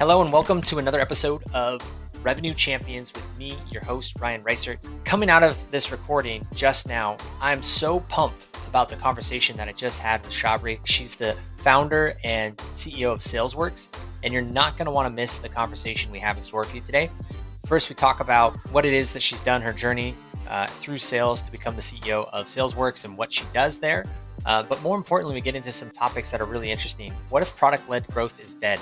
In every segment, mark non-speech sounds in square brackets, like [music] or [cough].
Hello, and welcome to another episode of Revenue Champions with me, your host, Ryan Reisert. Coming out of this recording just now, I'm so pumped about the conversation that I just had with Shabri. She's the founder and CEO of SalesWorks, and you're not going to want to miss the conversation we have in store for you today. First, we talk about what it is that she's done, her journey uh, through sales to become the CEO of SalesWorks and what she does there. Uh, but more importantly, we get into some topics that are really interesting. What if product led growth is dead?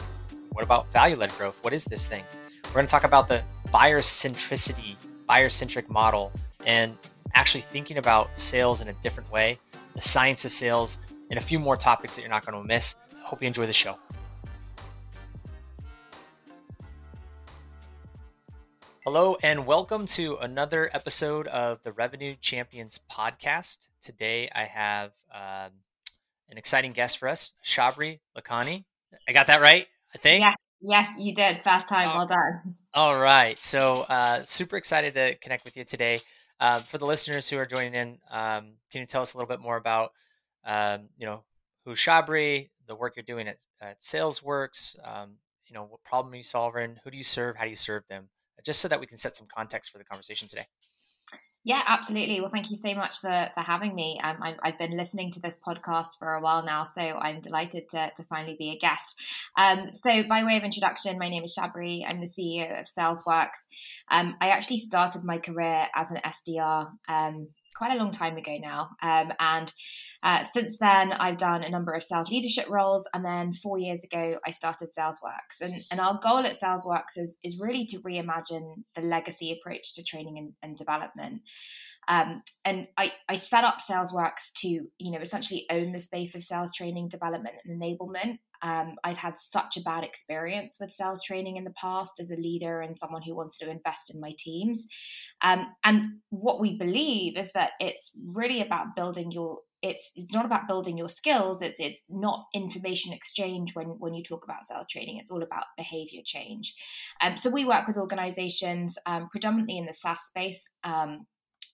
What about value led growth? What is this thing? We're going to talk about the buyer centricity, buyer centric model, and actually thinking about sales in a different way, the science of sales, and a few more topics that you're not going to miss. Hope you enjoy the show. Hello, and welcome to another episode of the Revenue Champions podcast. Today, I have um, an exciting guest for us, Shabri Lakhani. I got that right? I think. Yes, yes, you did. First time. well done. All right. So, uh, super excited to connect with you today. Uh, for the listeners who are joining in, um, can you tell us a little bit more about, um, you know, who Shabri, the work you're doing at, at SalesWorks, um, you know, what problem are you solving, who do you serve, how do you serve them, just so that we can set some context for the conversation today. Yeah, absolutely. Well, thank you so much for for having me. Um, I've, I've, been listening to this podcast for a while now, so I'm delighted to, to finally be a guest. Um, so, by way of introduction, my name is Shabri. I'm the CEO of SalesWorks. Um, I actually started my career as an SDR um, quite a long time ago now, um, and uh, since then, I've done a number of sales leadership roles, and then four years ago, I started SalesWorks. And, and our goal at SalesWorks is, is really to reimagine the legacy approach to training and, and development. Um, and I, I set up SalesWorks to, you know, essentially own the space of sales training, development, and enablement. Um, I've had such a bad experience with sales training in the past as a leader and someone who wanted to invest in my teams. Um, and what we believe is that it's really about building your it's it's not about building your skills it's it's not information exchange when when you talk about sales training it's all about behavior change um, so we work with organizations um, predominantly in the saas space um,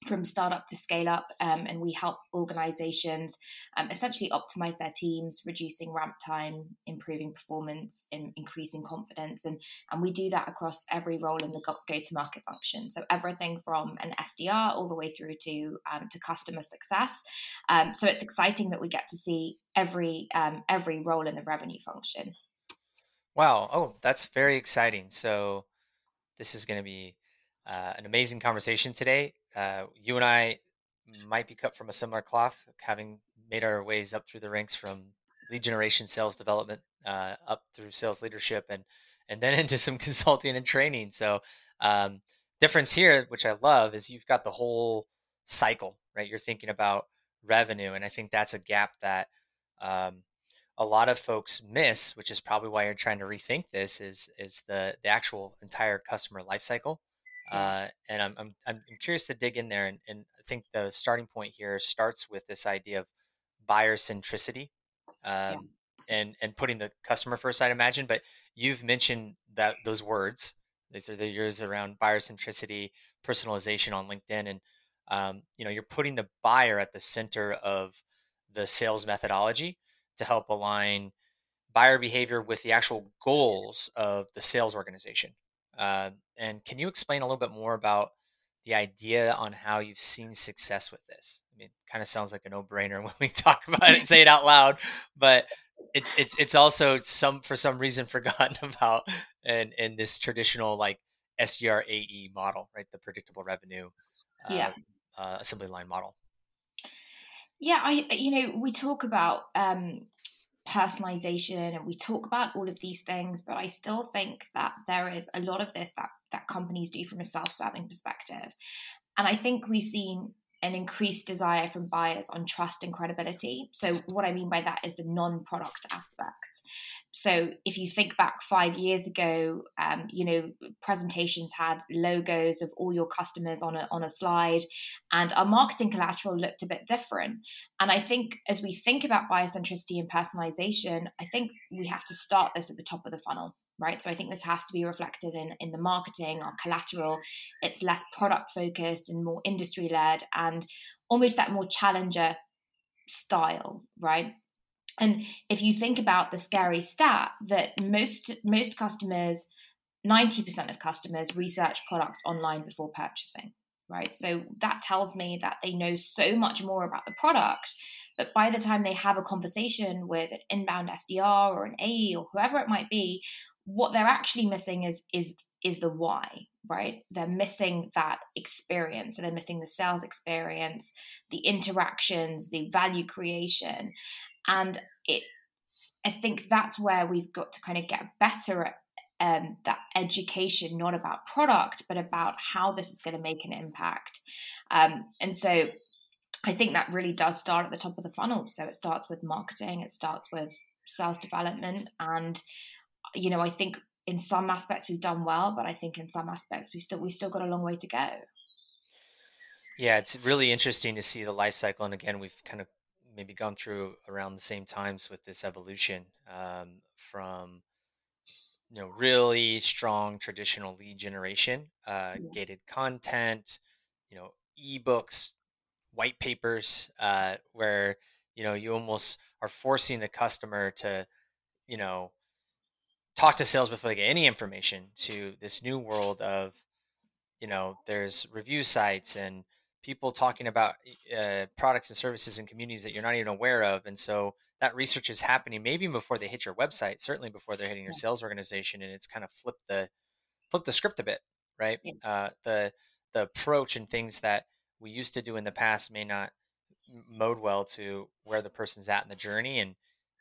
from startup to scale up, um, and we help organizations um, essentially optimize their teams, reducing ramp time, improving performance, and increasing confidence. And, and we do that across every role in the go to market function. So everything from an SDR all the way through to, um, to customer success. Um, so it's exciting that we get to see every, um, every role in the revenue function. Wow. Oh, that's very exciting. So this is going to be uh, an amazing conversation today. Uh, you and I might be cut from a similar cloth, having made our ways up through the ranks from lead generation, sales development, uh, up through sales leadership, and and then [laughs] into some consulting and training. So, um, difference here, which I love, is you've got the whole cycle, right? You're thinking about revenue, and I think that's a gap that um, a lot of folks miss, which is probably why you're trying to rethink this. Is is the the actual entire customer life cycle uh, and I'm, I'm, I'm curious to dig in there. And, and, I think the starting point here starts with this idea of buyer centricity um, yeah. and, and putting the customer first, I'd imagine. But you've mentioned that those words, these are the years around buyer centricity, personalization on LinkedIn. And, um, you know, you're putting the buyer at the center of the sales methodology to help align buyer behavior with the actual goals of the sales organization. Uh, and can you explain a little bit more about the idea on how you've seen success with this? I mean, it kind of sounds like a no-brainer [laughs] when we talk about it, and say it out loud, but it, it's it's also some for some reason [laughs] forgotten about in in this traditional like SDR AE model, right? The predictable revenue, uh, yeah, uh, assembly line model. Yeah, I you know we talk about um, personalization and we talk about all of these things but i still think that there is a lot of this that that companies do from a self-serving perspective. And i think we've seen an increased desire from buyers on trust and credibility so what i mean by that is the non-product aspect. so if you think back five years ago, um, you know, presentations had logos of all your customers on a, on a slide, and our marketing collateral looked a bit different. And I think as we think about buyer centricity and personalization, I think we have to start this at the top of the funnel right? So i think this has to be reflected in in the marketing our collateral. It's less product focused and more industry led and almost that more challenger style right? And if you think about the scary stat that most most customers, 90% of customers research products online before purchasing, right? So that tells me that they know so much more about the product, but by the time they have a conversation with an inbound SDR or an AE or whoever it might be, what they're actually missing is is is the why, right? They're missing that experience. So they're missing the sales experience, the interactions, the value creation. And it I think that's where we've got to kind of get better at um, that education, not about product, but about how this is going to make an impact. Um, and so I think that really does start at the top of the funnel. So it starts with marketing, it starts with sales development. And, you know, I think in some aspects we've done well, but I think in some aspects we still we still got a long way to go. Yeah, it's really interesting to see the life cycle. And again, we've kind of maybe gone through around the same times with this evolution um, from you know really strong traditional lead generation, uh, yeah. gated content, you know ebooks, white papers, uh, where you know you almost are forcing the customer to you know talk to sales before they get any information to this new world of you know there's review sites and people talking about uh, products and services and communities that you're not even aware of. And so that research is happening maybe before they hit your website certainly before they're hitting your sales organization and it's kind of flipped the flip the script a bit right? Uh, the the approach and things that we used to do in the past may not mode well to where the person's at in the journey. And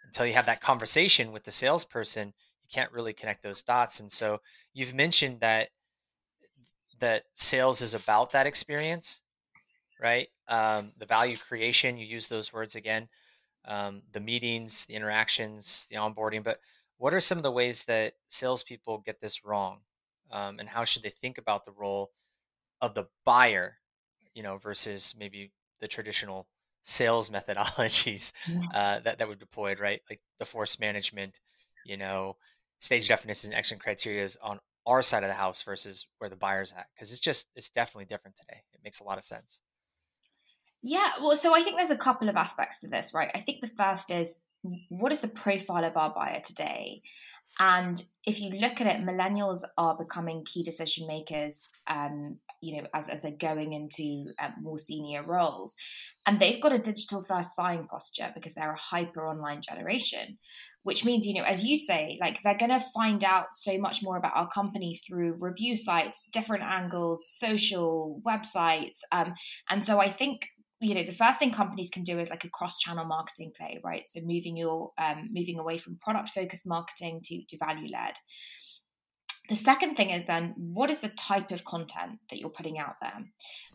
until you have that conversation with the salesperson you can't really connect those dots and so you've mentioned that that sales is about that experience right? Um, the value creation you use those words again um, the meetings the interactions the onboarding but what are some of the ways that salespeople get this wrong? Um, and how should they think about the role of the buyer you know versus maybe the traditional sales [laughs] methodologies uh, that that were deployed right? Like the force management you know stage definition and action criteria is on our side of the house versus where the buyer's at because it's just it's definitely different today. It makes a lot of sense. Yeah well so i think there's a couple of aspects to this right? I think the first is what is the profile of our buyer today and if you look at it, millennials are becoming key decision makers, um, you know, as, as they're going into um, more senior roles. And they've got a digital first buying posture because they're a hyper online generation, which means, you know, as you say, like they're going to find out so much more about our company through review sites, different angles, social websites. Um, and so I think you know the first thing companies can do is like a cross channel marketing play right? So moving your um, moving away from product focused marketing to, to value led the second thing is then what is the type of content that you're putting out there?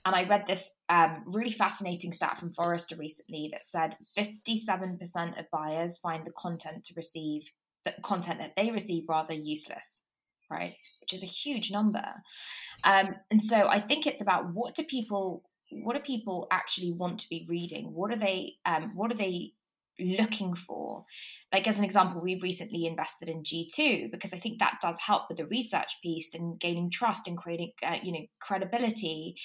And i read this um, really fascinating stat from forrester recently that said 57% of buyers find the content to receive the content that they receive rather useless right? Which is a huge number. Um, and so i think it's about what do people what do people actually want to be reading? What are they um, what are they looking for? Like as an example, we've recently invested in G2 because I think that does help with the research piece and gaining trust and creating uh, you know credibility.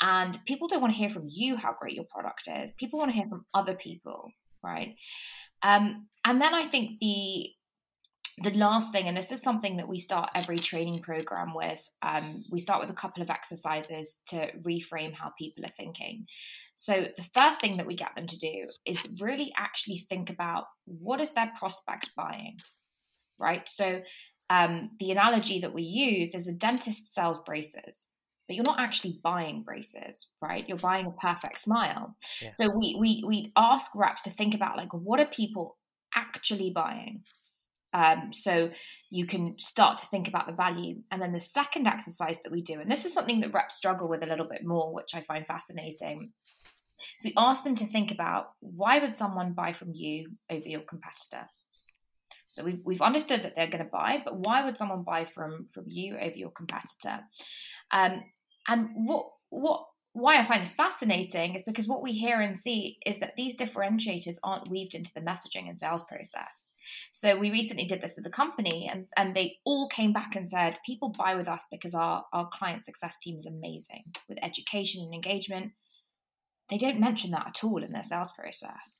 And people don't want to hear from you how great your product is. People want to hear from other people, right? Um, and then I think the the last thing, and this is something that we start every training program with, um, we start with a couple of exercises to reframe how people are thinking. So, the first thing that we get them to do is really actually think about what is their prospect buying, right? So, um, the analogy that we use is a dentist sells braces but you're not actually buying braces, right? You're buying a perfect smile. Yeah. So we we we ask reps to think about like what are people actually buying? Um, so you can start to think about the value. And then the second exercise that we do, and this is something that reps struggle with a little bit more, which I find fascinating. We ask them to think about why would someone buy from you over your competitor? So we've, we've understood that they're going to buy, but why would someone buy from from you over your competitor? Um, and what what why I find this fascinating is because what we hear and see is that these differentiators aren't weaved into the messaging and sales process. So we recently did this with a company and, and they all came back and said, people buy with us because our, our client success team is amazing with education and engagement. They don't mention that at all in their sales process.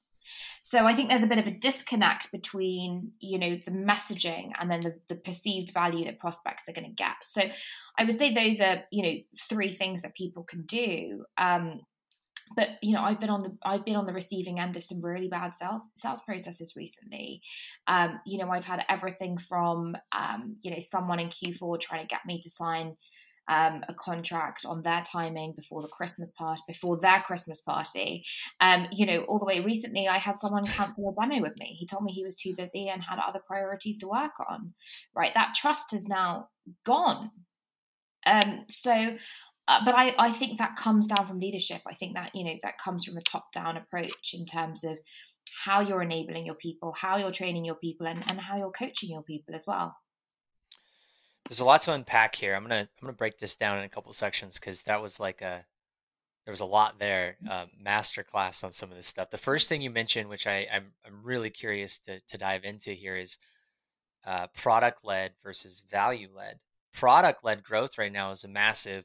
So I think there's a bit of a disconnect between, you know, the messaging and then the, the perceived value that prospects are going to get. So I would say those are, you know, three things that people can do. Um, but you know i've been on the i've been on the receiving end of some really bad sales sales processes recently um, you know i've had everything from um, you know someone in q4 trying to get me to sign um, a contract on their timing before the Christmas party, before their Christmas party. Um, you know, all the way recently, I had someone cancel a demo with me. He told me he was too busy and had other priorities to work on. Right, that trust has now gone. Um, so uh, but I, I think that comes down from leadership. I think that you know that comes from a top down approach in terms of how you're enabling your people, how you're training your people, and, and how you're coaching your people as well there's a lot to unpack here. I'm gonna I'm gonna break this down in a couple sections because that was like a there was a lot there. Uh, masterclass on some of this stuff. The first thing you mentioned, which I I'm I'm really curious to to dive into here, is uh, product led versus value led. Product led growth right now is a massive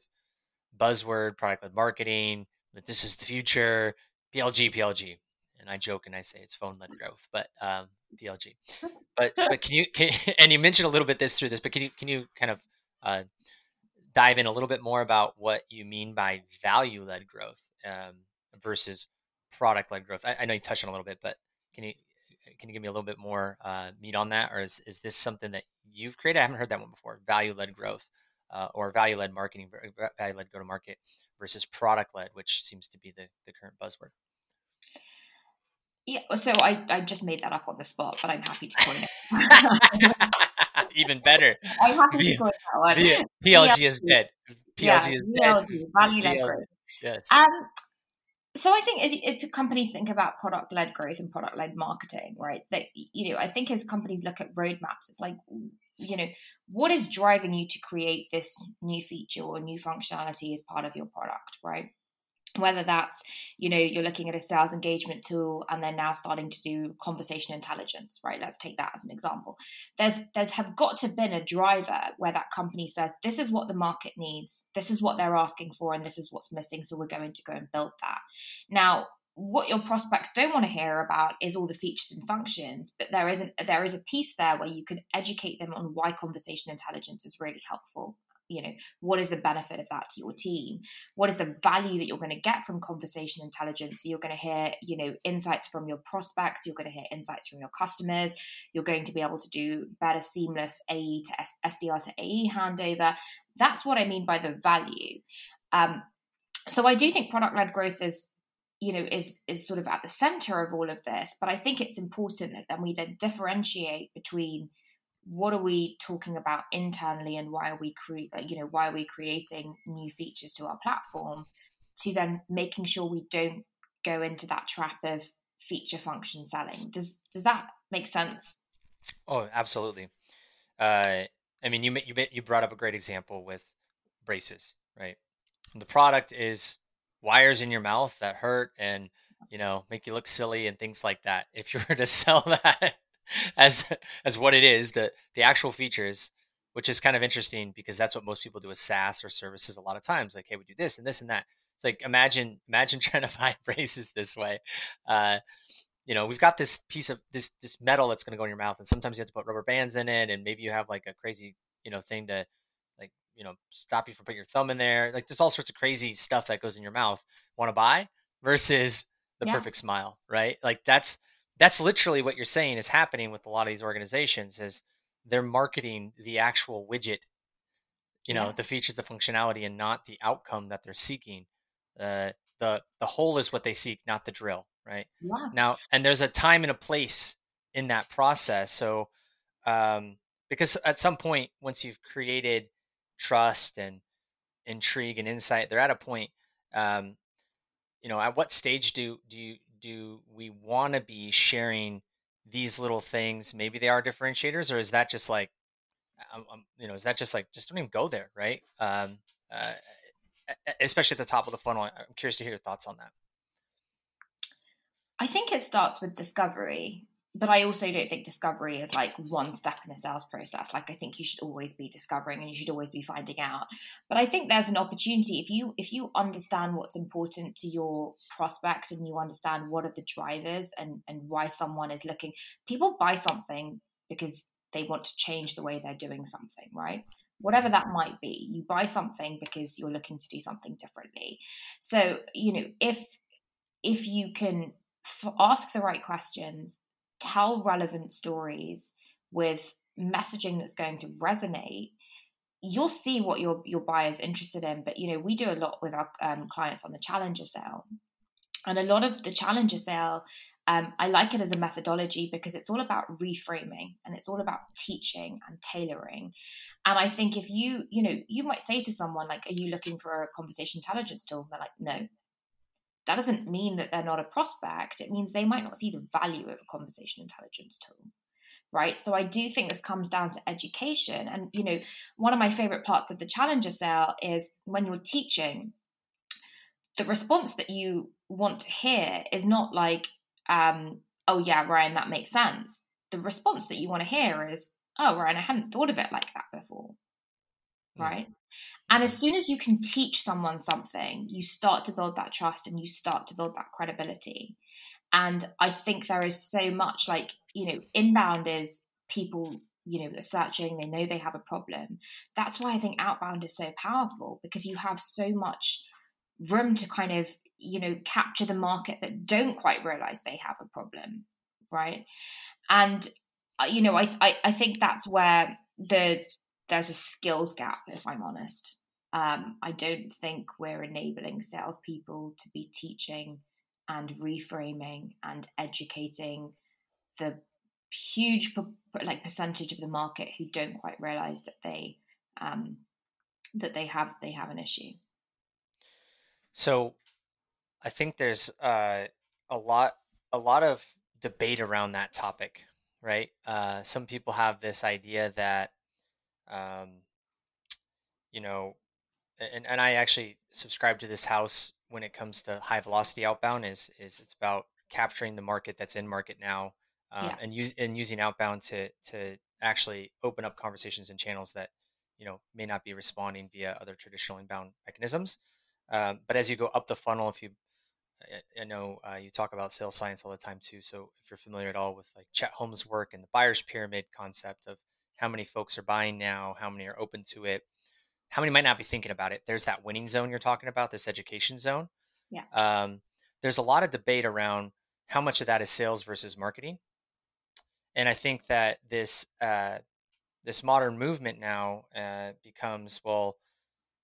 buzzword. Product led marketing. That this is the future. PLG PLG and I joke and I say it's phone led growth, but um, PLG. [laughs] But but can you can, [laughs] and you mentioned a little bit this through this, but can you can you kind of uh, dive in a little bit more about what you mean by value led growth um, versus product led growth? I, I, know you touched on a little bit, but can you can you give me a little bit more uh, meat on that, or is is this something that you've created? I haven't heard that one before. Value led growth uh, or value led marketing, value led go to market versus product led, which seems to be the the current buzzword. Yeah, so I, I just made that up on the spot, but I'm happy to coin it. [laughs] Even better. [laughs] I'm happy to coin that one. PLG, PLG is dead. PLG [laughs] yeah, is PLG, dead. value led growth. Yes. Um, so I think as, as companies think about product led growth and product led marketing, right? That you know, I think as companies look at roadmaps, it's like you know, what is driving you to create this new feature or new functionality as part of your product, right? whether that's you know you're looking at a sales engagement tool and they're now starting to do conversation intelligence right? Let's take that as an example. There's there's have got to been a driver where that company says this is what the market needs. This is what they're asking for and this is what's missing so we're going to go and build that. Now what your prospects don't want to hear about is all the features and functions but there isn't there is a piece there where you can educate them on why conversation intelligence is really helpful. You know what is the benefit of that to your team? What is the value that you're going to get from conversation intelligence? You're going to hear you know insights from your prospects you're going to hear insights from your customers you're going to be able to do better seamless ae to sdr to ae handover. That's what i mean by the value. Um, so i do think product led growth is you know is is sort of at the center of all of this but i think it's important that then we then differentiate between what are we talking about internally and why are we create you know why are we creating new features to our platform to then making sure we don't go into that trap of feature function selling. Does does that make sense? Oh absolutely. Uh, i mean you you you brought up a great example with braces right? The product is wires in your mouth that hurt and you know make you look silly and things like that if [laughs] you were to sell that as as what it is, the the actual features, which is kind of interesting because that's what most people do with SaaS or services a lot of times. Like, hey, we do this and this and that. It's like imagine imagine [laughs] trying to buy braces this way. Uh, you know, we've got this piece of this this metal that's going to go in your mouth, and sometimes you have to put rubber bands in it, and maybe you have like a crazy you know thing to you know stop you from putting your thumb in there. Like there's all sorts of crazy stuff that goes in your mouth. Want to buy versus the yeah. perfect smile, right? Like that's that's literally what you're saying is happening with a lot of these organizations is they're marketing the actual widget you know yeah. the features the functionality and not the outcome that they're seeking uh, the the hole is what they seek not the drill right yeah. now and there's a time and a place in that process so um, because at some point once you've created trust and intrigue and insight they're at a point um, you know at what stage do do you do we want to be sharing these little things? Maybe they are differentiators, or is that just like, um, um, you know, is that just like just don't even go there, right? Um, uh, especially at the top of the funnel. I'm curious to hear your thoughts on that. I think it starts with discovery but I also don't think discovery is like one step in a sales process. Like I think you should always be discovering and you should always be finding out. But I think there's an opportunity if you if you understand what's important to your prospect and you understand what are the drivers and and why someone is looking. People buy something because they want to change the way they're doing something, right? Whatever that might be, you buy something because you're looking to do something differently. So, you know, if if you can f- ask the right questions tell relevant stories with messaging that's going to resonate you'll see what your your buyer's interested in. But you know we do a lot with our um, clients on the challenger sale. And a lot of the challenger sale um, i like it as a methodology because it's all about reframing and it's all about teaching and tailoring. And i think if you you know you might say to someone like are you looking for a conversation intelligence tool? And they're like no that doesn't mean that they're not a prospect. It means they might not see the value of a conversation intelligence tool. Right. So I do think this comes down to education. And, you know, one of my favorite parts of the Challenger sale is when you're teaching, the response that you want to hear is not like, um, oh, yeah, Ryan, that makes sense. The response that you want to hear is, oh, Ryan, I hadn't thought of it like that before. Right. And as soon as you can teach someone something, you start to build that trust and you start to build that credibility. And I think there is so much like, you know, inbound is people, you know, are searching, they know they have a problem. That's why I think outbound is so powerful because you have so much room to kind of, you know, capture the market that don't quite realize they have a problem. Right. And, uh, you know, I, I, I think that's where the there's a skills gap, if I'm honest. Um, I don't think we're enabling salespeople to be teaching and reframing and educating the huge like percentage of the market who don't quite realize that they um, that they have they have an issue. So, I think there's uh, a lot a lot of debate around that topic, right? Uh, some people have this idea that um, you know, and, and I actually subscribe to this house when it comes to high velocity outbound is is it's about capturing the market that's in market now um, yeah. and use and using outbound to to actually open up conversations and channels that you know may not be responding via other traditional inbound mechanisms um, but as you go up the funnel if you I know uh, you talk about sales science all the time too. So if you're familiar at all with like Chet Holmes' work and the buyer's pyramid concept of how many folks are buying now, how many are open to it, how many might not be thinking about it. There's that winning zone you're talking about, this education zone. Yeah. Um, there's a lot of debate around how much of that is sales versus marketing, and I think that this uh, this modern movement now uh, becomes well,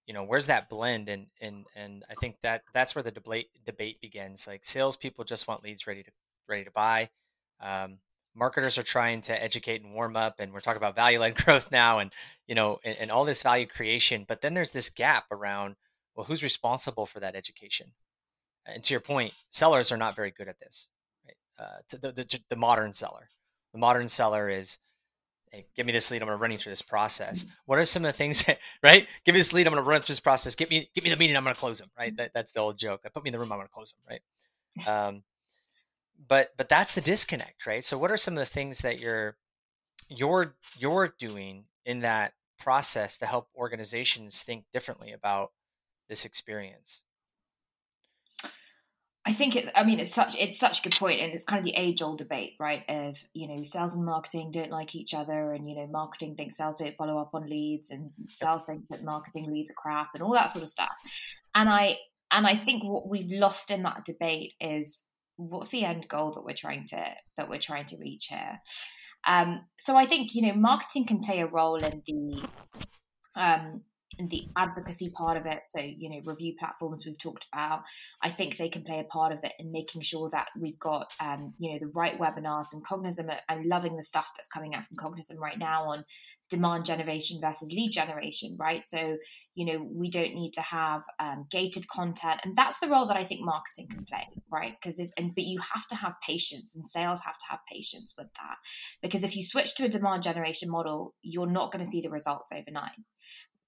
you know, where's that blend? And and and I think that that's where the debate debate begins. Like salespeople just want leads ready to ready to buy. Um, marketers are trying to educate and warm up and we're talking about value led [laughs] growth now and you know and, and, all this value creation but then there's this gap around well who's responsible for that education? And to your point sellers are not very good at this right? Uh, the, the, the modern seller. The modern seller is hey give me this lead i'm going to run you through this process. What are some of the things that, [laughs] right? Give me this lead i'm going to run through this process. Give me give me the meeting i'm going to close them right? That, that's the old joke. I put me in the room i'm going to close them right? Um, but but that's the disconnect right so what are some of the things that you're you're you're doing in that process to help organizations think differently about this experience I think it's. I mean, it's such. It's such a good point, and it's kind of the age-old debate, right? Of you know, sales and marketing don't like each other, and you know, marketing thinks sales don't follow up on leads, and sales think that marketing leads are crap, and all that sort of stuff. And I and I think what we've lost in that debate is what's the end goal that we're trying to that we're trying to reach here? Um, so i think you know marketing can play a role in the um, the advocacy part of it. So you know review platforms we've talked about i think they can play a part of it in making sure that we've got um, you know the right webinars and Cognism i'm loving the stuff that's coming out from Cognism right now on demand generation versus lead generation right? So you know we don't need to have um, gated content and that's the role that i think marketing can play right? Because if and but you have to have patience and sales have to have patience with that because if you switch to a demand generation model you're not going to see the results overnight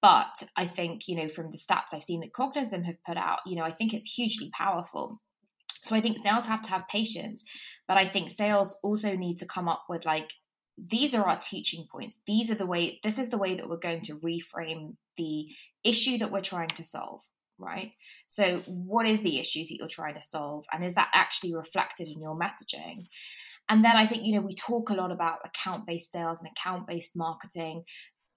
but I think, you know, from the stats I've seen that Cognism have put out, you know, I think it's hugely powerful. So I think sales have to have patience, but I think sales also need to come up with like these are our teaching points. These are the way this is the way that we're going to reframe the issue that we're trying to solve, right? So what is the issue that you're trying to solve and is that actually reflected in your messaging? And then I think, you know, we talk a lot about account based sales and account based marketing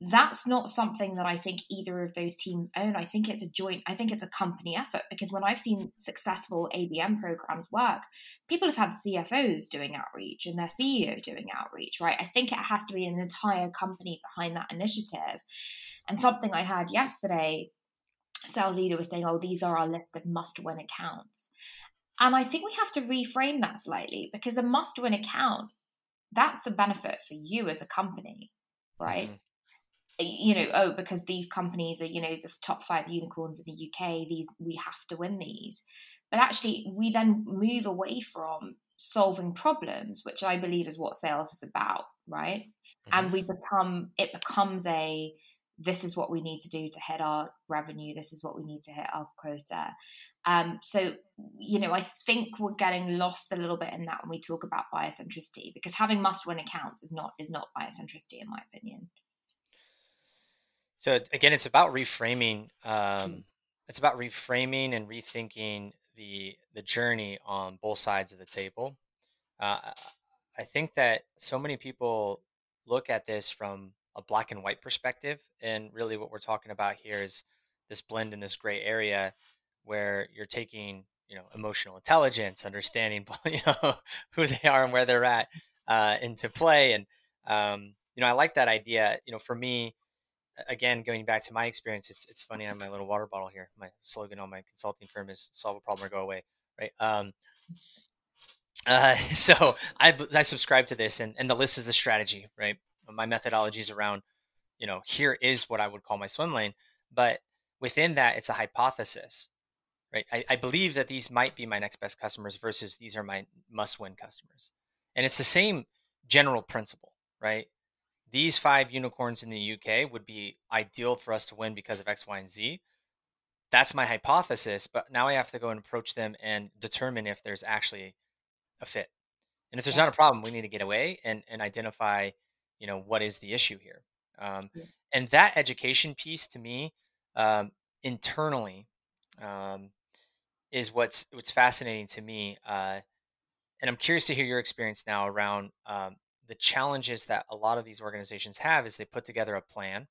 that's not something that I think either of those teams own. I think it's a joint, I think it's a company effort because when I've seen successful ABM programs work, people have had CFOs doing outreach and their CEO doing outreach, right? I think it has to be an entire company behind that initiative. And something I had yesterday, sales leader was saying, oh, these are our list of must win accounts. And I think we have to reframe that slightly because a must win account, that's a benefit for you as a company, right? Mm-hmm you know, oh, because these companies are, you know, the top five unicorns in the UK, these we have to win these. But actually, we then move away from solving problems, which I believe is what sales is about, right? Mm-hmm. And we become it becomes a this is what we need to do to hit our revenue. This is what we need to hit our quota. Um, so, you know, I think we're getting lost a little bit in that when we talk about buyer centricity, because having must-win accounts is not is not buyer centricity, in my opinion. So again, it's about reframing. Um, it's about reframing and rethinking the the journey on both sides of the table. Uh, I think that so many people look at this from a black and white perspective, and really what we're talking about here is this blend in this gray area where you're taking you know emotional intelligence, understanding [laughs] you know who they are and where they're at uh, into play, and um, you know I like that idea. You know, for me, again, going back to my experience, it's it's funny on my little water bottle here. My slogan on my consulting firm is "Solve a problem or go away." Right. Um, uh, [laughs] so I I subscribe to this, and and the list is the strategy. Right. My methodology is around, you know, here is what I would call my swim lane, but within that, it's a hypothesis. Right. I, I believe that these might be my next best customers versus these are my must win customers, and it's the same general principle. Right these five unicorns in the UK would be ideal for us to win because of X, Y, and Z. That's my hypothesis, but now I have to go and approach them and determine if there's actually a fit. And if there's yeah. not a problem, we need to get away and, and identify, you know, what is the issue here. Um, yeah. And that education piece to me, um, internally, um, is what's what's fascinating to me. Uh, and I'm curious to hear your experience now around um, the challenges that a lot of these organizations have is they put together a plan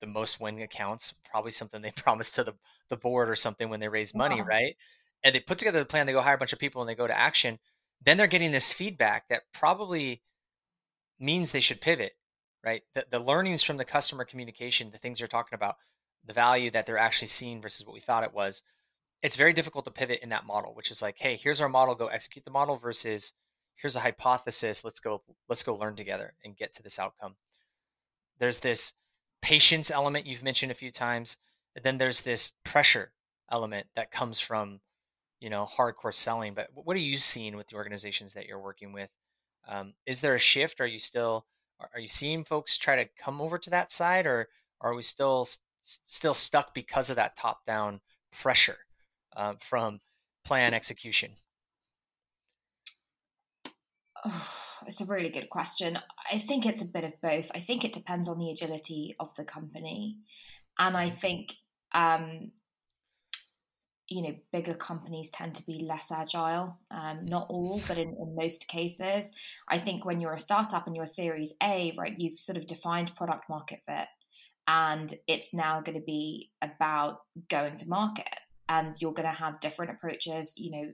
the most win accounts probably something they [laughs] promised to the, the board or something when they raise money yeah. right and they put together the plan they go hire a bunch of people and they go to action then they're getting this feedback that probably means they should pivot right the, the learnings from the customer communication the things you're talking about the value that they're actually seeing versus what we thought it was it's very difficult to pivot in that model which is like hey here's our model go execute the model versus here's a hypothesis let's go let's go learn together and get to this outcome. There's this patience element you've mentioned a few times and then there's this pressure element that comes from you know hardcore selling but what are you seeing with the organizations that you're working with? Um, is there a shift? Are you still are you seeing folks try to come over to that side or are we still still stuck because of that top down pressure uh, from plan execution Oh, [sighs] it's a really good question. I think it's a bit of both. I think it depends on the agility of the company. And I mm-hmm. think, um, you know, bigger companies tend to be less agile. Um, not all, but in, in most cases. I think when you're a startup and you're Series A, right, you've sort of defined product market fit. And it's now going to be about going to market. And you're going to have different approaches. You know,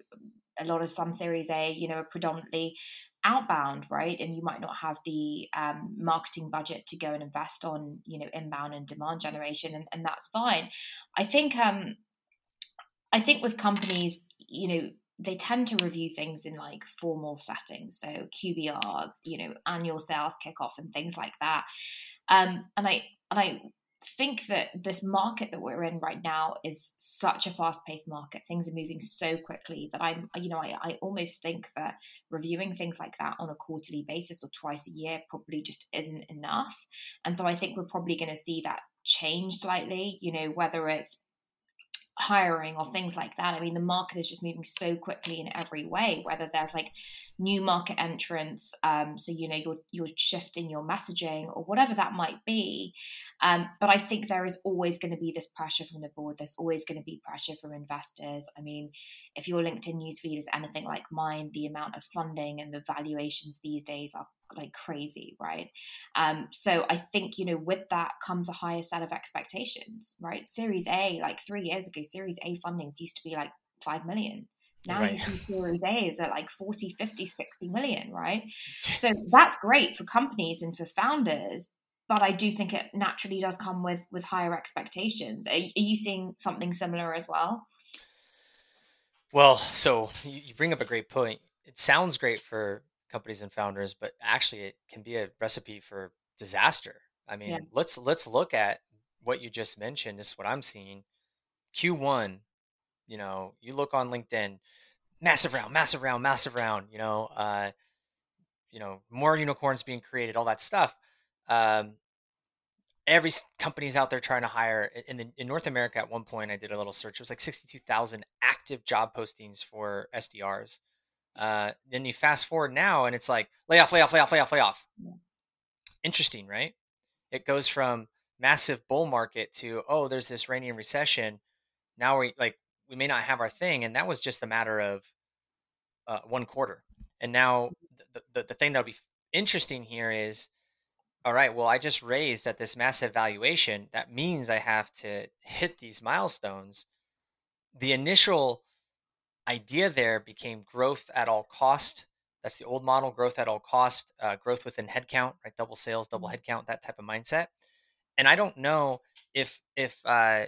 a lot of some Series A, you know, are predominantly outbound right? And you might not have the um, marketing budget to go and invest on you know inbound and demand generation and, and that's fine. I think um i think with companies you know they tend to review things in like formal settings so qbrs you know annual sales kickoff and things like that. Um and i and i think that this market that we're in right now is such a fast-paced market. Things are moving so quickly that i'm you know I, I almost think that reviewing things like that on a quarterly basis or twice a year probably just isn't enough. And so i think we're probably going to see that change slightly you know whether it's hiring or things like that. I mean, the market is just moving so quickly in every way. Whether there's like new market entrants, um, so you know you're you're shifting your messaging or whatever that might be. Um, but I think there is always going to be this pressure from the board. There's always going to be pressure from investors. I mean, if your LinkedIn newsfeed is anything like mine, the amount of funding and the valuations these days are like crazy, right? Um, so I think you know with that comes a higher set of expectations, right? Series A, like three years ago, Series A fundings used to be like five million. Now right. you see Series A is at like 40, 50, 60 million, right? So that's great for companies and for founders, but I do think it naturally does come with with higher expectations. Are, are you seeing something similar as well? Well, so you bring up a great point. It sounds great for companies and founders, but actually it can be a recipe for disaster. I mean, yeah. let's let's look at what you just mentioned. This is what I'm seeing. Q1, you know, you look on LinkedIn, massive round, massive round, massive round. You know, uh, you know, more unicorns being created, all that stuff. Um, every company's out there trying to hire. In the, in North America, at one point, I did a little search. It was like 62,000 active job postings for SDRs. Uh, then you fast forward now, and it's like layoff, layoff, layoff, layoff, layoff. Yeah. Interesting, right? It goes from massive bull market to oh, there's this Iranian recession. Now we like we may not have our thing, and that was just a matter of uh, one quarter. And now the, the the thing that'll be interesting here is all right, well, I just raised at this massive valuation. That means I have to hit these milestones. The initial idea there became growth at all cost. That's the old model, growth at all cost, uh, growth within headcount, right? Double sales, double mm-hmm. headcount, that type of mindset. And I don't know if if uh,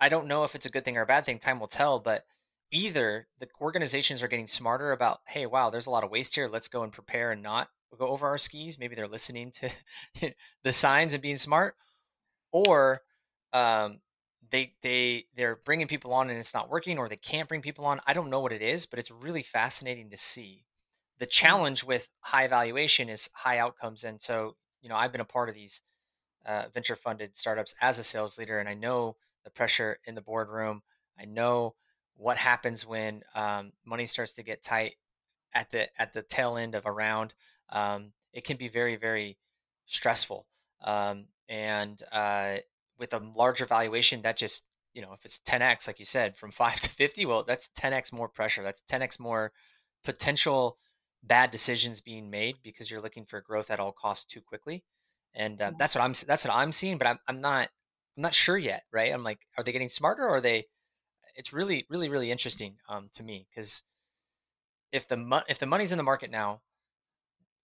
I don't know if it's a good thing or a bad thing. Time will tell. But either the organizations are getting smarter about, hey, wow, there's a lot of waste here. Let's go and prepare and not go over our skis. Maybe they're listening to [laughs] the signs and being smart, or um, they they they're bringing people on and it's not working or they can't bring people on i don't know what it is but it's really fascinating to see. The mm. challenge with high valuation is high outcomes and so you know i've been a part of these uh, venture funded startups as a sales leader and i know the pressure in the boardroom. I know what happens when um, money starts to get tight at the at the tail end of a round. Um, it can be very very stressful. Um, and uh, with a larger valuation, that just you know if it's 10x like you said from [laughs] 5 to 50 well that's 10x more pressure. That's 10x more potential bad decisions being made because you're looking for growth at all costs too quickly. And uh, that's what i'm that's what i'm seeing but I'm, I'm not i'm not sure yet right? I'm like are they getting smarter or are they it's really really really interesting um, to me because if the mo- if the money's in the market now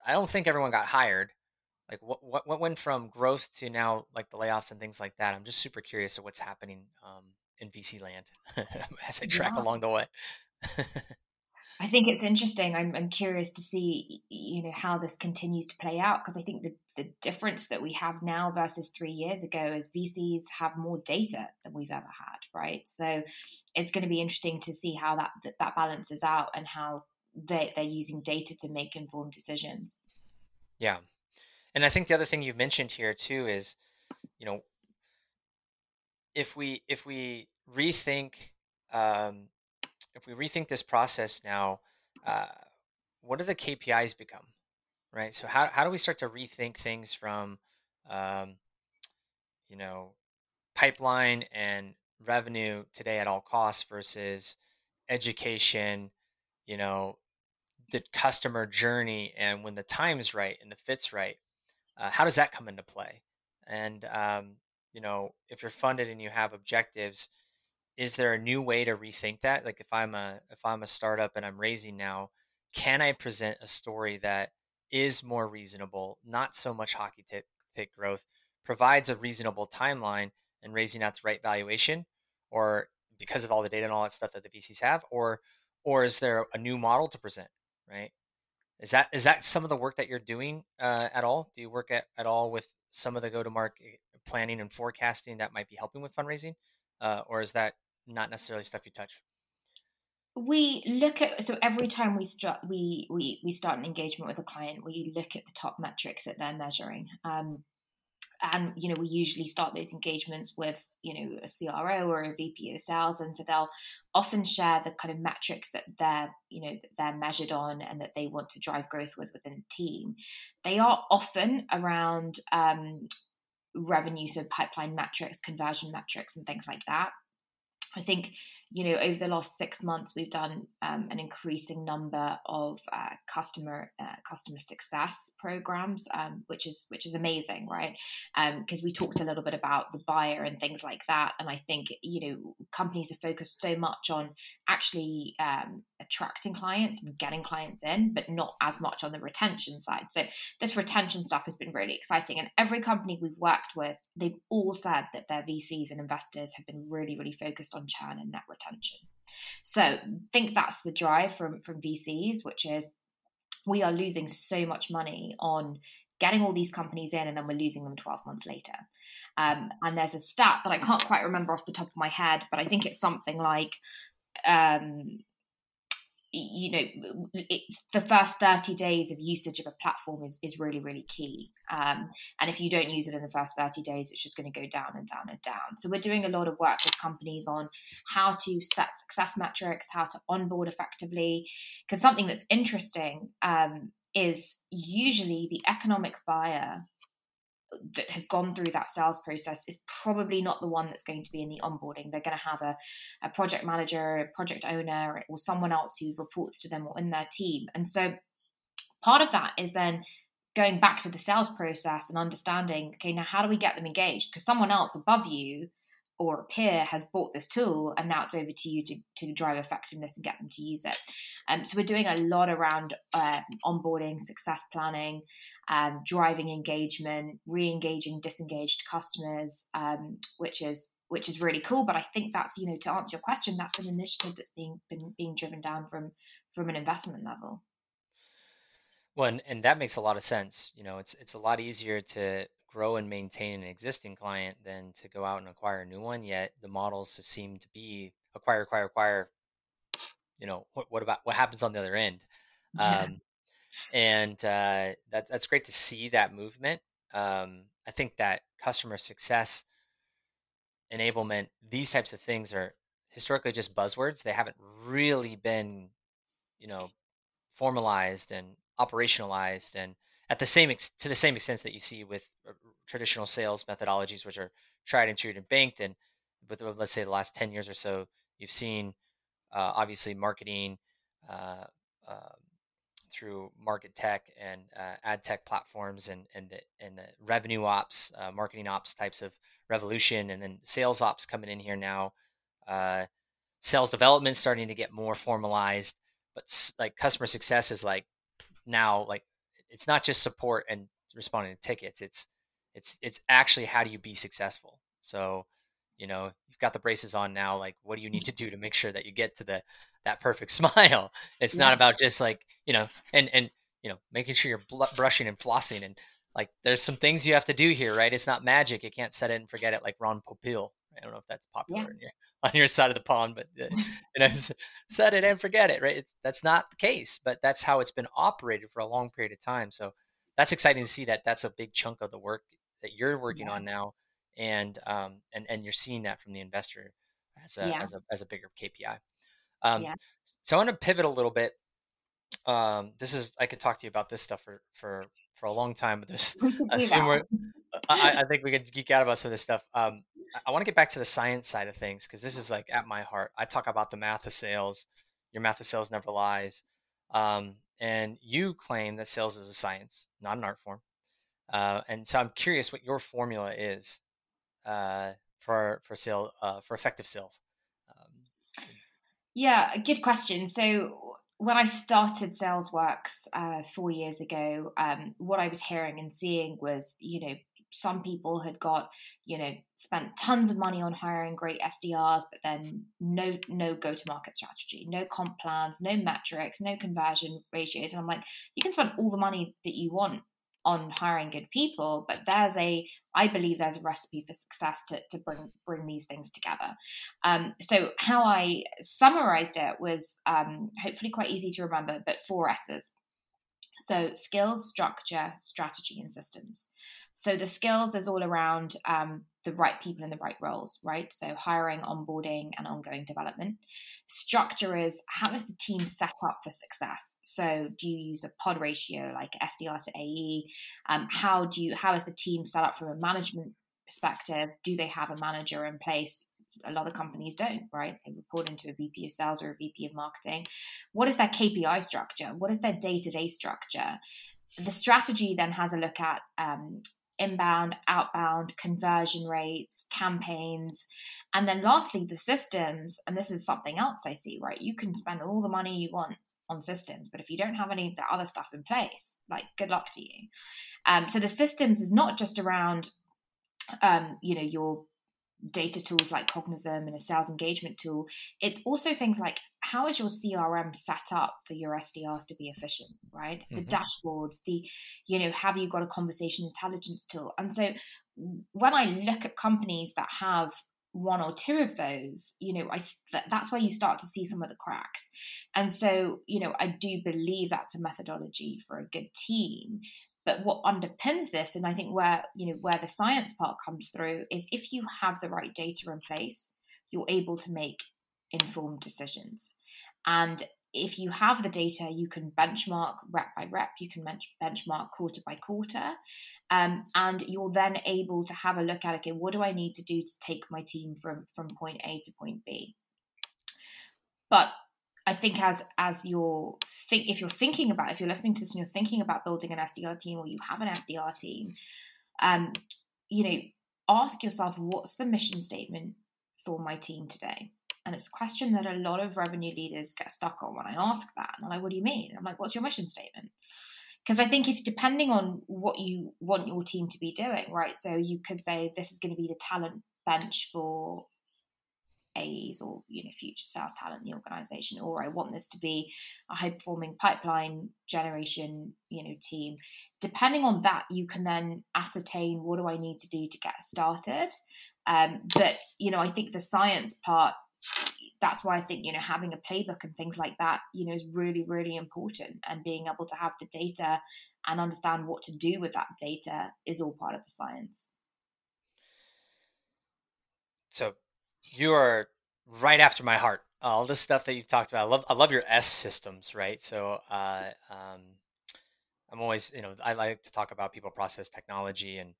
i don't think everyone got hired like what, what what went from growth to now like the layoffs and things like that? I'm just super curious of what's happening um, in vc land [laughs] as i track yeah. along the way. [laughs] I think it's interesting. I'm, I'm curious to see you know how this continues to play out because i think the, the difference that we have now versus three years ago is vcs have more data than we've ever had right? So it's going to be interesting to see how that that, that balances out and how they, they're using data to make informed decisions. Yeah and I think the other thing you've mentioned here too is, you know, if we if we rethink um, if we rethink this process now, uh, what do the KPIs become, right? So how how do we start to rethink things from, um, you know, pipeline and revenue today at all costs versus education, you know, the customer journey and when the time's right and the fit's right uh, how does that come into play? And um, you know, if you're funded and you have objectives, is there a new way to rethink that? Like if I'm a if I'm a startup and I'm raising now, can I present a story that is more reasonable, not so much hockey stick, stick growth, provides a reasonable timeline and raising at the right valuation, or because of all the data and all that stuff that the VCs have, or or is there a new model to present, right? Is that is that some of the work that you're doing uh, at all? Do you work at, at all with some of the go to market planning and forecasting that might be helping with fundraising, uh, or is that not necessarily stuff you touch? We look at so every time we start we we we start an engagement with a client, we look at the top metrics that they're measuring. Um, and you know we usually start those engagements with you know a CRO or a VP of sales, and so they'll often share the kind of metrics that they're you know they're measured on and that they want to drive growth with within the team. They are often around um, revenue, so pipeline metrics, conversion metrics, and things like that. I think you know over the last six months we've done um, an increasing number of uh, customer uh, customer success programs um, which is which is amazing right because um, we talked a little bit about the buyer and things like that and i think you know companies are focused so much on actually um, attracting clients and getting clients in but not as much on the retention side so this retention stuff has been really exciting and every company we've worked with they've all said that their vcs and investors have been really really focused on churn and net retention. So I think that's the drive from from VCs, which is we are losing so much money on getting all these companies in and then we're losing them 12 months later. Um, and there's a stat that I can't quite remember off the top of my head, but I think it's something like um, you know it, the first 30 days of usage of a platform is, is really really key. Um, and if you don't use it in the first 30 days it's just going to go down and down and down. So we're doing a lot of work with companies on how to set success metrics how to onboard effectively because something that's interesting um, is usually the economic buyer that has gone through that sales process is probably not the one that's going to be in the onboarding. They're going to have a, a project manager, a project owner, or someone else who reports to them or in their team. And so part of that is then going back to the sales process and understanding okay, now how do we get them engaged? Because someone else above you or a peer has bought this tool and now it's over to you to, to drive effectiveness and get them to use it. Um, so we're doing a lot around uh, onboarding, success planning, um, driving engagement, re-engaging disengaged customers, um, which is which is really cool. But I think that's you know to answer your question, that's an initiative that's being been being driven down from from an investment level. Well, and, and that makes a lot of sense. You know, it's it's a lot easier to grow and maintain an existing client than to go out and acquire a new one. Yet the models seem to be acquire, acquire, acquire. You know, what, what about what happens on the other end? Yeah. Um, and uh, that that's great to see that movement. Um, I think that customer success enablement, these types of things are historically just buzzwords. They haven't really been, you know, formalized and operationalized and at the same ex- to the same extent that you see with uh, traditional sales methodologies, which are tried and true and banked. And with let's say the last ten years or so, you've seen uh, obviously marketing uh, uh, through market tech and uh, ad tech platforms and and the, and the revenue ops, uh, marketing ops types of revolution, and then sales ops coming in here now. sales development starting to get more formalized, but like customer success is like now like it's not just support and responding to tickets. It's it's it's actually how do you be successful. So, you know, you've got the braces on now. Like, what do you need to do to make sure that you get to the that perfect [laughs] smile? It's yeah. not about just like you know, and and you know, making sure you're bl- brushing and flossing and like there's some things you have to do here, right? It's not magic. You can't set it and forget it like Ron Popeil. I don't know if that's popular yeah. in your, on your side of the pond, but uh, you know, set it and forget it, right? It's, that's not the case, but that's how it's been operated for a long period of time. So that's exciting to see that that's a big chunk of the work that you're working yeah. on now, and um, and and you're seeing that from the investor as a yeah. as a as a bigger KPI. Um, yeah. So I want to pivot a little bit. Um, this is I could talk to you about this stuff for for for a long time, but there's [laughs] a few more. I, I, think we could geek out about some of this stuff. Um, I want to get back to the science side of things because this is like at my heart. I talk about the math of sales. Your math of sales never lies. Um, and you claim that sales is a science, not an art form. Uh, and so I'm curious what your formula is uh, for for sale uh, for effective sales. Um, yeah, good question. So when I started SalesWorks uh, four years ago, um, what I was hearing and seeing was, you know, some people had got you know spent tons of money on hiring great SDRs, but then no no go to market strategy, no comp plans, no metrics, no conversion ratios, and I'm like, you can spend all the money that you want on hiring good people, but there's a I believe there's a recipe for success to, to bring bring these things together. Um, so how I summarized it was um, hopefully quite easy to remember, but four S's. So, skills, structure, strategy, and systems. So, the skills is all around um, the right people in the right roles, right? So, hiring, onboarding, and ongoing development. Structure is how is the team set up for success? So, do you use a pod ratio like SDR to AE? Um, how do you how is the team set up from a management perspective? Do they have a manager in place? A lot of companies don't, right? They report into a VP of sales or a VP of marketing. What is their KPI structure? What is their day to day structure? The strategy then has a look at um, inbound, outbound, conversion rates, campaigns. And then lastly, the systems. And this is something else I see, right? You can spend all the money you want on systems, but if you don't have any of the other stuff in place, like good luck to you. Um, so the systems is not just around, um, you know, your data tools like Cognism and a sales engagement tool, it's also things like how is your CRM set up for your SDRs to be efficient, right? Mm-hmm. The dashboards, the, you know, have you got a conversation intelligence tool? And so when I look at companies that have one or two of those you know i that's where you start to see some of the cracks and so you know i do believe that's a methodology for a good team but what underpins this, and I think where you know where the science part comes through, is if you have the right data in place, you're able to make informed decisions. And if you have the data, you can benchmark rep by rep, you can benchmark quarter by quarter, um, and you're then able to have a look at okay, what do I need to do to take my team from from point A to point B? But I think as as you're think if you're thinking about if you're listening to this and you're thinking about building an SDR team or you have an SDR team, um, you know, ask yourself what's the mission statement for my team today? And it's a question that a lot of revenue leaders get stuck on when I ask that. And they're like, what do you mean? I'm like, what's your mission statement? Because I think if depending on what you want your team to be doing, right? So you could say this is going to be the talent bench for AEs or you know future sales talent in the organization, or I want this to be a high performing pipeline generation you know team. Depending on that, you can then ascertain what do I need to do to get started. Um, but you know, I think the science part. That's why I think you know having a playbook and things like that you know is really really important, and being able to have the data and understand what to do with that data is all part of the science. So you are right after my heart. All the stuff that you've talked about. I love I love your S systems, right? So uh, um, I'm always, you know, I like to talk about people, process, technology, and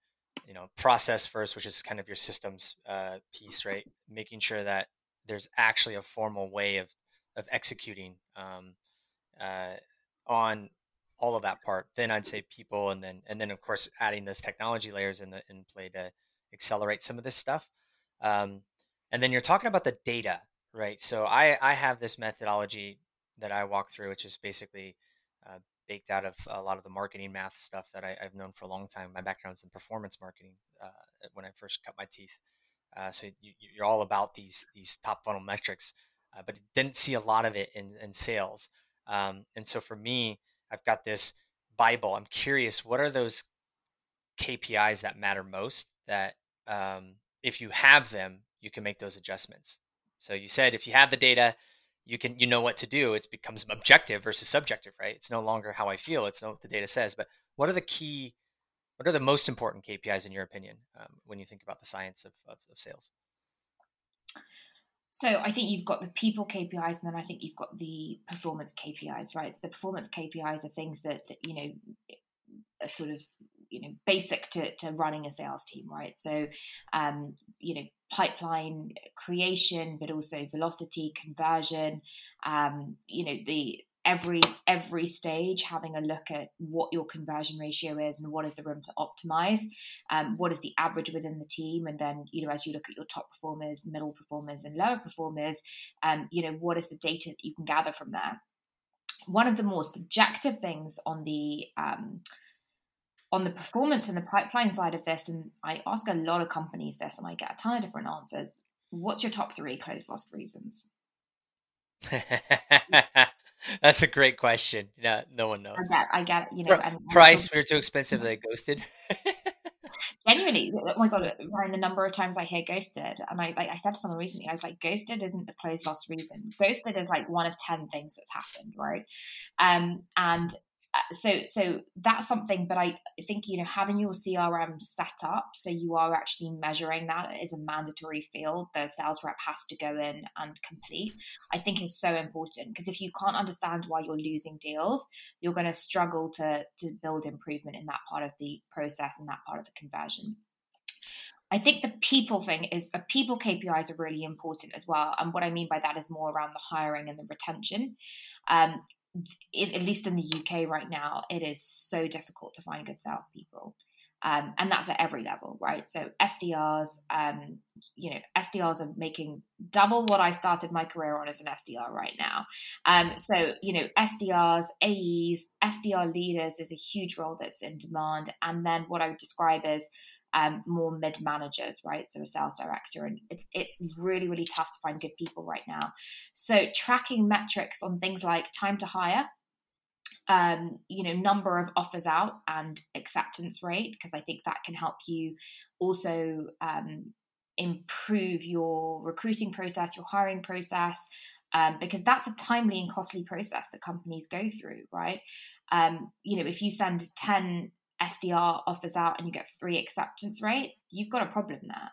you know, process first, which is kind of your systems uh, piece, right? Making sure that there's actually a formal way of of executing um, uh, on all of that part. Then I'd say people, and then and then of course adding those technology layers in the in play to accelerate some of this stuff. Um, and then you're talking about the data, right? So I, I have this methodology that I walk through, which is basically uh, baked out of a lot of the marketing math stuff that I, have known for a long time. My background is in performance marketing uh, when I first cut my teeth. Uh, so you, are all about these these top funnel metrics, uh, but didn't see a lot of it in, in sales. Um, and so for me, I've got this Bible. I'm curious, what are those KPIs that matter most? That um, if you have them, you can make those adjustments. So you said if you have the data, you can you know what to do. It becomes objective versus subjective, right? It's no longer how I feel. It's not what the data says. But what are the key, what are the most important KPIs in your opinion um, when you think about the science of, of, of sales? So I think you've got the people KPIs, and then I think you've got the performance KPIs, right? The performance KPIs are things that, that you know sort of you know basic to, to running a sales team right? So um, you know pipeline creation but also velocity conversion um, you know the every every stage having a look at what your conversion ratio is and what is the room to optimize um, what is the average within the team? And then you know as you look at your top performers middle performers and lower performers um, you know what is the data that you can gather from there? One of the more subjective things on the um, on the performance and the pipeline side of this, and I ask a lot of companies this and I get a ton of different answers. What's your top three close lost reasons? [laughs] That's a great question. No, no one knows. I get, I get you know, and, price. we're too expensive. [laughs] They ghosted. [laughs] Genuinely, oh my god, Ryan, the number of times I hear ghosted, and I like I said to someone recently, I was like, ghosted isn't a close lost reason. Ghosted is like one of ten things that's happened, right? Um, and uh, so so that's something but i think you know having your crm set up so you are actually measuring that is a mandatory field the sales rep has to go in and complete i think is so important because if you can't understand why you're losing deals you're going to struggle to to build improvement in that part of the process and that part of the conversion I think the people thing is a uh, people KPIs are really important as well. And what I mean by that is more around the hiring and the retention. Um, it, at least in the UK right now, it is so difficult to find good salespeople. Um, and that's at every level, right? So SDRs, um, you know, SDRs are making double what I started my career on as an SDR right now. Um, so you know, SDRs, AEs, SDR leaders is a huge role that's in demand, and then what I would describe as um, more mid managers, right? So a sales director, and it's it's really really tough to find good people right now. So tracking metrics on things like time to hire, um, you know, number of offers out and acceptance rate, because I think that can help you also um, improve your recruiting process, your hiring process. Um, because that's a timely and costly process that companies go through, right? Um, you know, if you send 10 SDR offers out and you get three acceptance rate, you've got a problem there.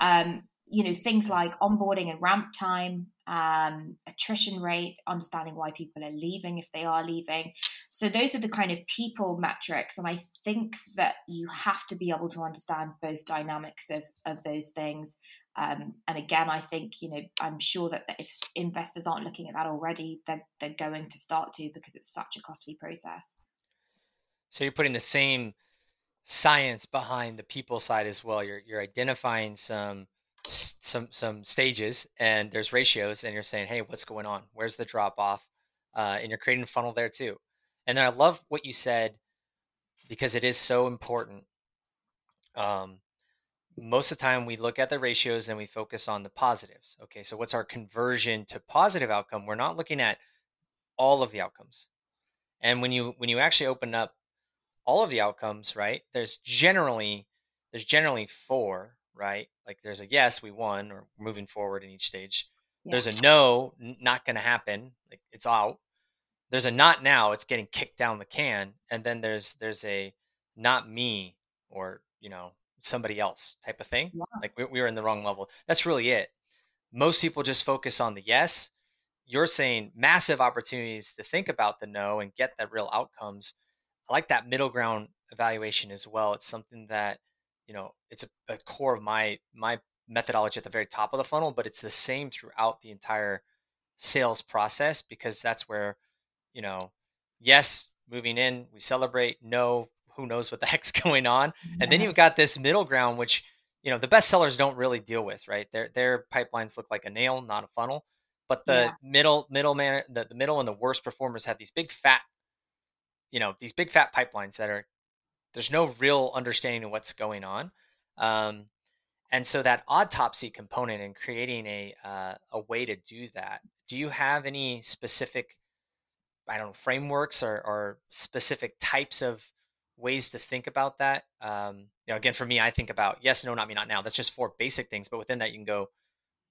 Um, you know, things like onboarding and ramp time, um, attrition rate, understanding why people are leaving if they are leaving. So those are the kind of people metrics. And I think that you have to be able to understand both dynamics of, of those things. Um, and again, I think, you know, I'm sure that if investors aren't looking at that already, they're, they're going to start to because it's such a costly process. So you're putting the same science behind the people side as well. You're you're identifying some some some stages and there's ratios and you're saying, hey, what's going on? Where's the drop off? Uh, and you're creating a funnel there too. And then I love what you said because it is so important. Um, most of the time we look at the ratios and we focus on the positives. Okay, so what's our conversion to positive outcome? We're not looking at all of the outcomes. And when you when you actually open up all of the outcomes, right? There's generally there's generally four, right? Like there's a yes, we won, or moving forward in each stage. Yeah. There's a no, not going to happen, like it's out. There's a not now, it's getting kicked down the can, and then there's there's a not me or you know somebody else type of thing. Yeah. Like we, we were in the wrong level. That's really it. Most people just focus on the yes. You're saying massive opportunities to think about the no and get the real outcomes I like that middle ground evaluation as well. It's something that, you know, it's a, a core of my my methodology at the very top of the funnel, but it's the same throughout the entire sales process because that's where, you know, yes, moving in, we celebrate. No, who knows what the [laughs] heck's going on? And then you've got this middle ground, which you know the best sellers don't really deal with, right? Their their pipelines look like a nail, not a funnel. But the yeah. middle middle man, the, the middle and the worst performers have these big fat you know these big fat pipelines that are there's no real understanding of what's going on um, and so that autopsy component and creating a uh, a way to do that do you have any specific i don't know frameworks or, or specific types of ways to think about that? Um, you know again for me i think about yes no not me not now that's just four basic things but within that you can go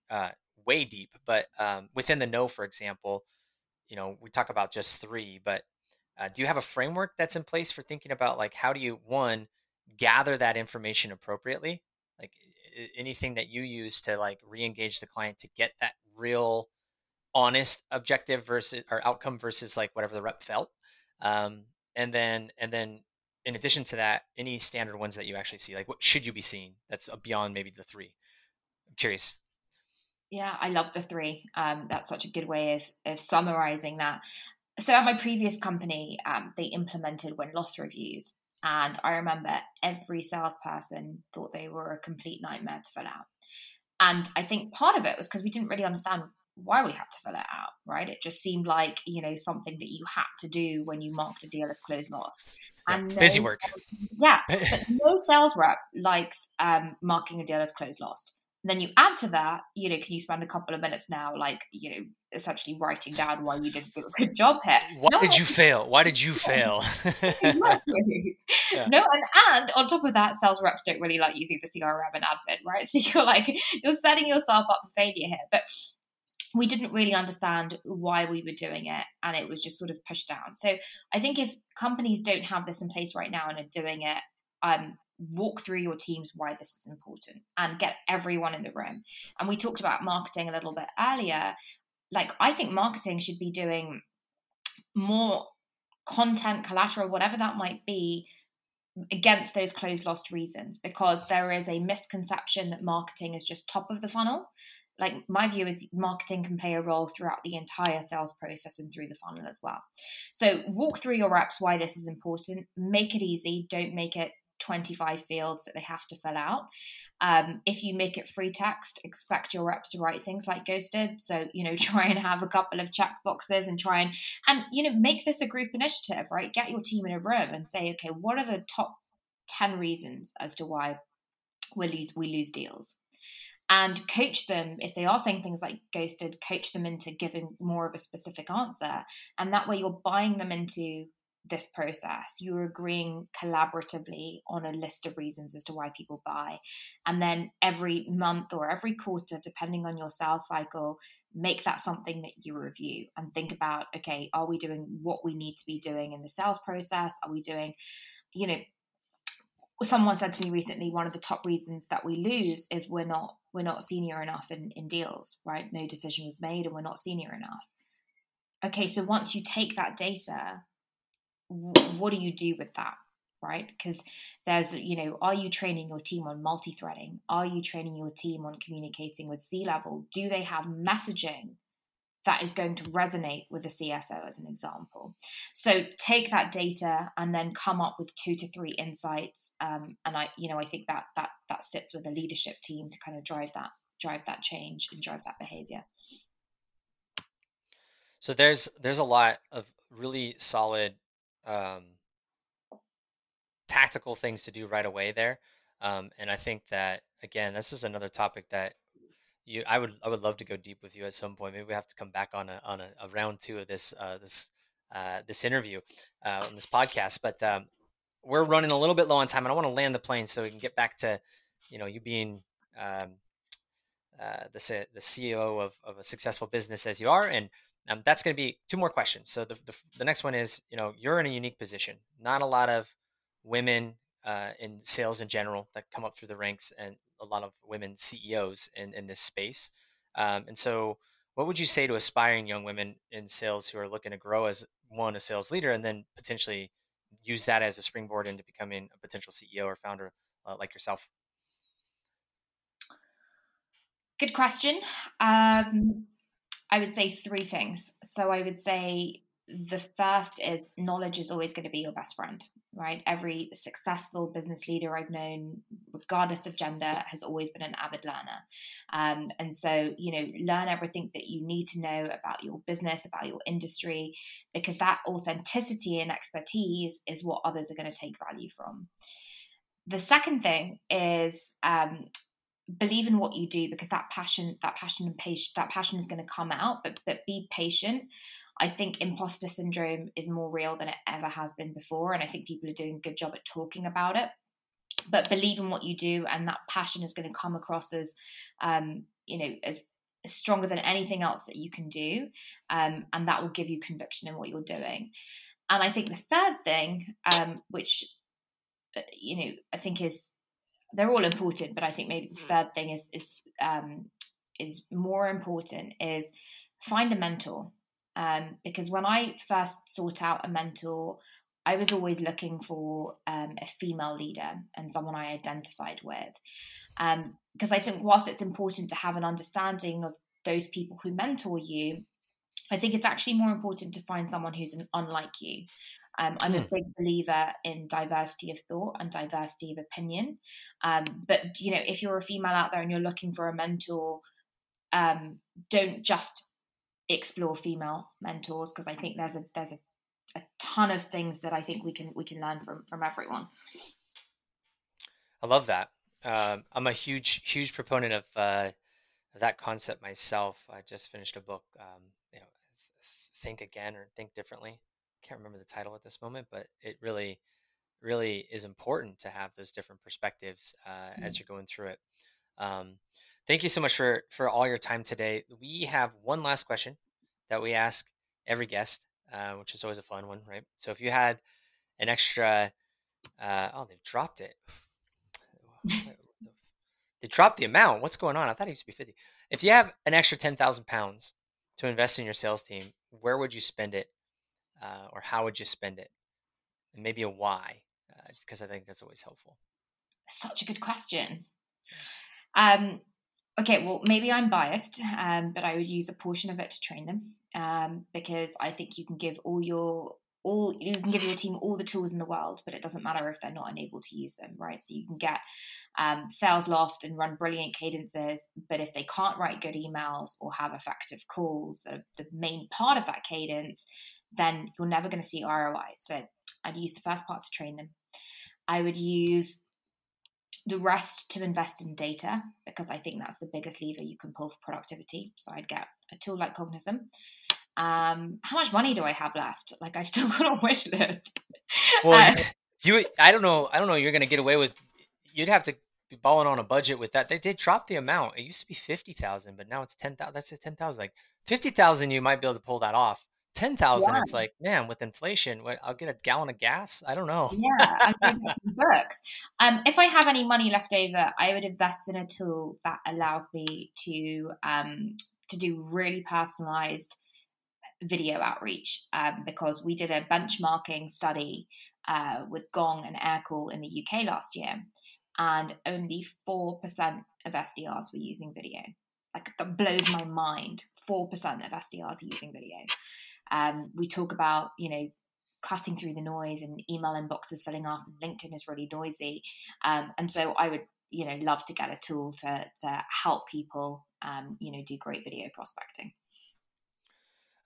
uh, way deep but um, within the no for example you know we talk about just three but uh, do you have a framework that's in place for thinking about like how do you one gather that information appropriately? Like anything that you use to like re-engage the client to get that real honest objective versus or outcome versus like whatever the rep felt. Um, and then and then in addition to that, any standard ones that you actually see, like what should you be seeing that's beyond maybe the three? I'm curious. Yeah, I love the three. Um, that's such a good way of, of summarizing that so at my previous company, um, they implemented win loss reviews. And I remember every salesperson thought they were a complete nightmare to fill out. And I think part of it was because we didn't really understand why we had to fill it out, right? It just seemed like, you know, something that you had to do when you marked a deal as close lost. And busy work. yeah. [laughs] but no sales rep likes um, marking a deal as close lost then you add to that, you know, can you spend a couple of minutes now, like, you know, essentially writing down why you didn't do a good job here? Why no, did you fail? Why did you [laughs] fail? exactly. [laughs] Yeah. No, and, and on top of that, sales reps don't really like using the CRM and admin, right? [laughs] So you're like, you're setting yourself up for failure here. But we didn't really understand why we were doing it and it was just sort of pushed down so i think if companies don't have this in place right now and are doing it um, walk through your teams why this is important and get everyone in the room and we talked about marketing a little bit earlier like i think marketing should be doing more content collateral whatever that might be against those closed lost reasons because there is a misconception that marketing is just top of the funnel like my view is marketing can play a role throughout the entire sales process and through the funnel as well. So walk through your reps why this is important. Make it easy. Don't make it 25 fields that they have to fill out. Um, if you make it free text, expect your reps to write things like Ghost did. So, you know, [laughs] try and have a couple of check boxes and try and, and, you know, make this a group initiative, right? Get your team in a room and say, okay, what are the top 10 reasons as to why we lose, we lose deals? and coach them if they are saying things like ghosted coach them into giving more of a specific answer and that way you're buying them into this process. You're agreeing collaboratively on a list of reasons as to why people buy. And then every month or every quarter depending on your sales cycle make that something that you review and think about okay are we doing what we need to be doing in the sales process? Are we doing you know someone said to me recently one of the top reasons that we lose is we're not we're not senior enough in, in deals right? No decision was made and we're not senior enough. Okay so once you take that data what do you do with that right because there's you know are you training your team on multi-threading are you training your team on communicating with c level do they have messaging that is going to resonate with the CFO as an example. So take that data and then come up with two to three insights. Um, and I, you know, I think that that that sits with the leadership team to kind of drive that drive that change and drive that behavior. So there's there's a lot of really solid um, tactical things to do right away there. Um, and I think that again, this is another topic that you I would I would love to go deep with you at some point. Maybe we have to come back on a on a, a round two of this uh, this uh, this interview uh, on this podcast. But um, we're running a little bit low on time, and I want to land the plane so we can get back to you know you being um, uh, the the CEO of, of a successful business as you are, and um, that's going to be two more questions. So the, the the next one is you know you're in a unique position. Not a lot of women uh, in sales in general that come up through the ranks, and a lot of women CEOs in, in this space. Um, and so, what would you say to aspiring young women in sales who are looking to grow as one, a sales leader, and then potentially use that as a springboard into becoming a potential CEO or founder uh, like yourself? Good question. Um, I would say three things. So, I would say the first is knowledge is always going to be your best friend, right? Every successful business leader I've known, regardless of gender, has always been an avid learner. Um, and so, you know, learn everything that you need to know about your business, about your industry, because that authenticity and expertise is what others are going to take value from. The second thing is um, believe in what you do because that passion that passion and patience that passion is going to come out but but be patient I think imposter syndrome is more real than it ever has been before. And I think people are doing a good job at talking about it. But believe in what you do, and that passion is going to come across as, um, you know, as, as stronger than anything else that you can do. Um, and that will give you conviction in what you're doing. And I think the third thing, um, which, uh, you know, I think is, they're all important, but I think maybe the hmm. third thing is, is, um, is more important is find a mentor um, because when I first sought out a mentor, I was always looking for um, a female leader and someone I identified with. Um, because I think, whilst it's important to have an understanding of those people who mentor you, I think it's actually more important to find someone who's an, unlike you. Um, I'm a hmm. big believer in diversity of thought and diversity of opinion. Um, but you know, if you're a female out there and you're looking for a mentor, um, don't just explore female mentors because I think there's a there's a, a ton of things that I think we can we can learn from from everyone. I love that. Um, I'm a huge huge proponent of uh, that concept myself. I just finished a book, um, you know, Think Again or Think Differently. Can't remember the title at this moment, but it really really is important to have those different perspectives uh, mm-hmm. as you're going through it. Um, thank you so much for for all your time today. We have one last question that we ask every guest, uh, which is always a fun one, right? So if you had an extra, uh, oh, they've dropped it. they dropped the amount. What's going on? I thought it used to be fifty. If you have an extra ten thousand pounds to invest in your sales team, where would you spend it, uh, or how would you spend it, and maybe a why? Because uh, I think that's always helpful. Such a good question. Um, okay, well, maybe I'm biased, um, but I would use a portion of it to train them um, because I think you can give all your all you can give your team all the tools in the world, but it doesn't matter if they're not unable to use them, right? So you can get um, Salesloft and run brilliant cadences, but if they can't write good emails or have effective calls, the, the main part of that cadence, then you're never going to see ROI. So I'd use the first part to train them. I would use the rest to invest in data because I think that's the biggest lever you can pull for productivity. So I'd get a tool like Cognism. Um, how much money do I have left? Like I've still [laughs] got a wish list. Well, uh, you, I don't know. I don't know. You're going to get away with. You'd have to be balling on a budget with that. They did drop the amount. It used to be fifty thousand, but now it's ten thousand. That's just ten thousand. Like fifty thousand, you might be able to pull that off ten thousand. Yeah. It's like, man, with inflation, what, I'll get a gallon of gas. I don't know. yeah, I think some books. Um, if I have any money left over, I would invest in a tool that allows me to um, to do really personalized video outreach. Um, because we did a benchmarking study uh, with Gong and Aircall in the UK last year, and only four percent of SDRs were using video. Like that blows my mind. Four percent of SDRs are using video. Um, we talk about, you know, cutting through the noise and email inboxes filling up and LinkedIn is really noisy. Um, and so I would, you know, love to get a tool to, to help people, um, you know, do great video prospecting.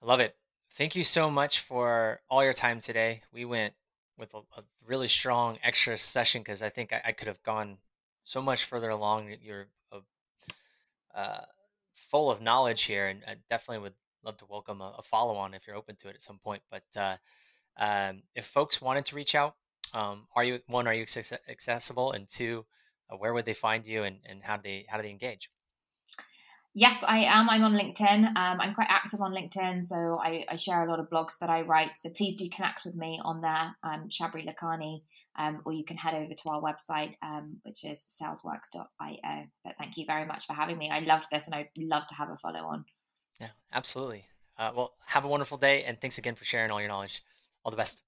I love it. Thank you so much for all your time today. We went with a, a really strong extra session because I think I, I, could have gone so much further along. You're uh, full of knowledge here, and I definitely would love to welcome a, a follow on if you're open to it at some point. But uh, um, if folks wanted to reach out, um, are you one? Are you accessible? And two, uh, where would they find you? And, and how do they how do they engage? Yes, I am. I'm on LinkedIn. Um, I'm quite active on LinkedIn, so I, I, share a lot of blogs that I write. So please do connect with me on there, um, Shabri Lakhani, um, or you can head over to our website, um, which is salesworks.io. But thank you very much for having me. I loved this, and I'd love to have a follow on. Yeah, absolutely. Uh, well, have a wonderful day, and thanks again for sharing all your knowledge. All the best.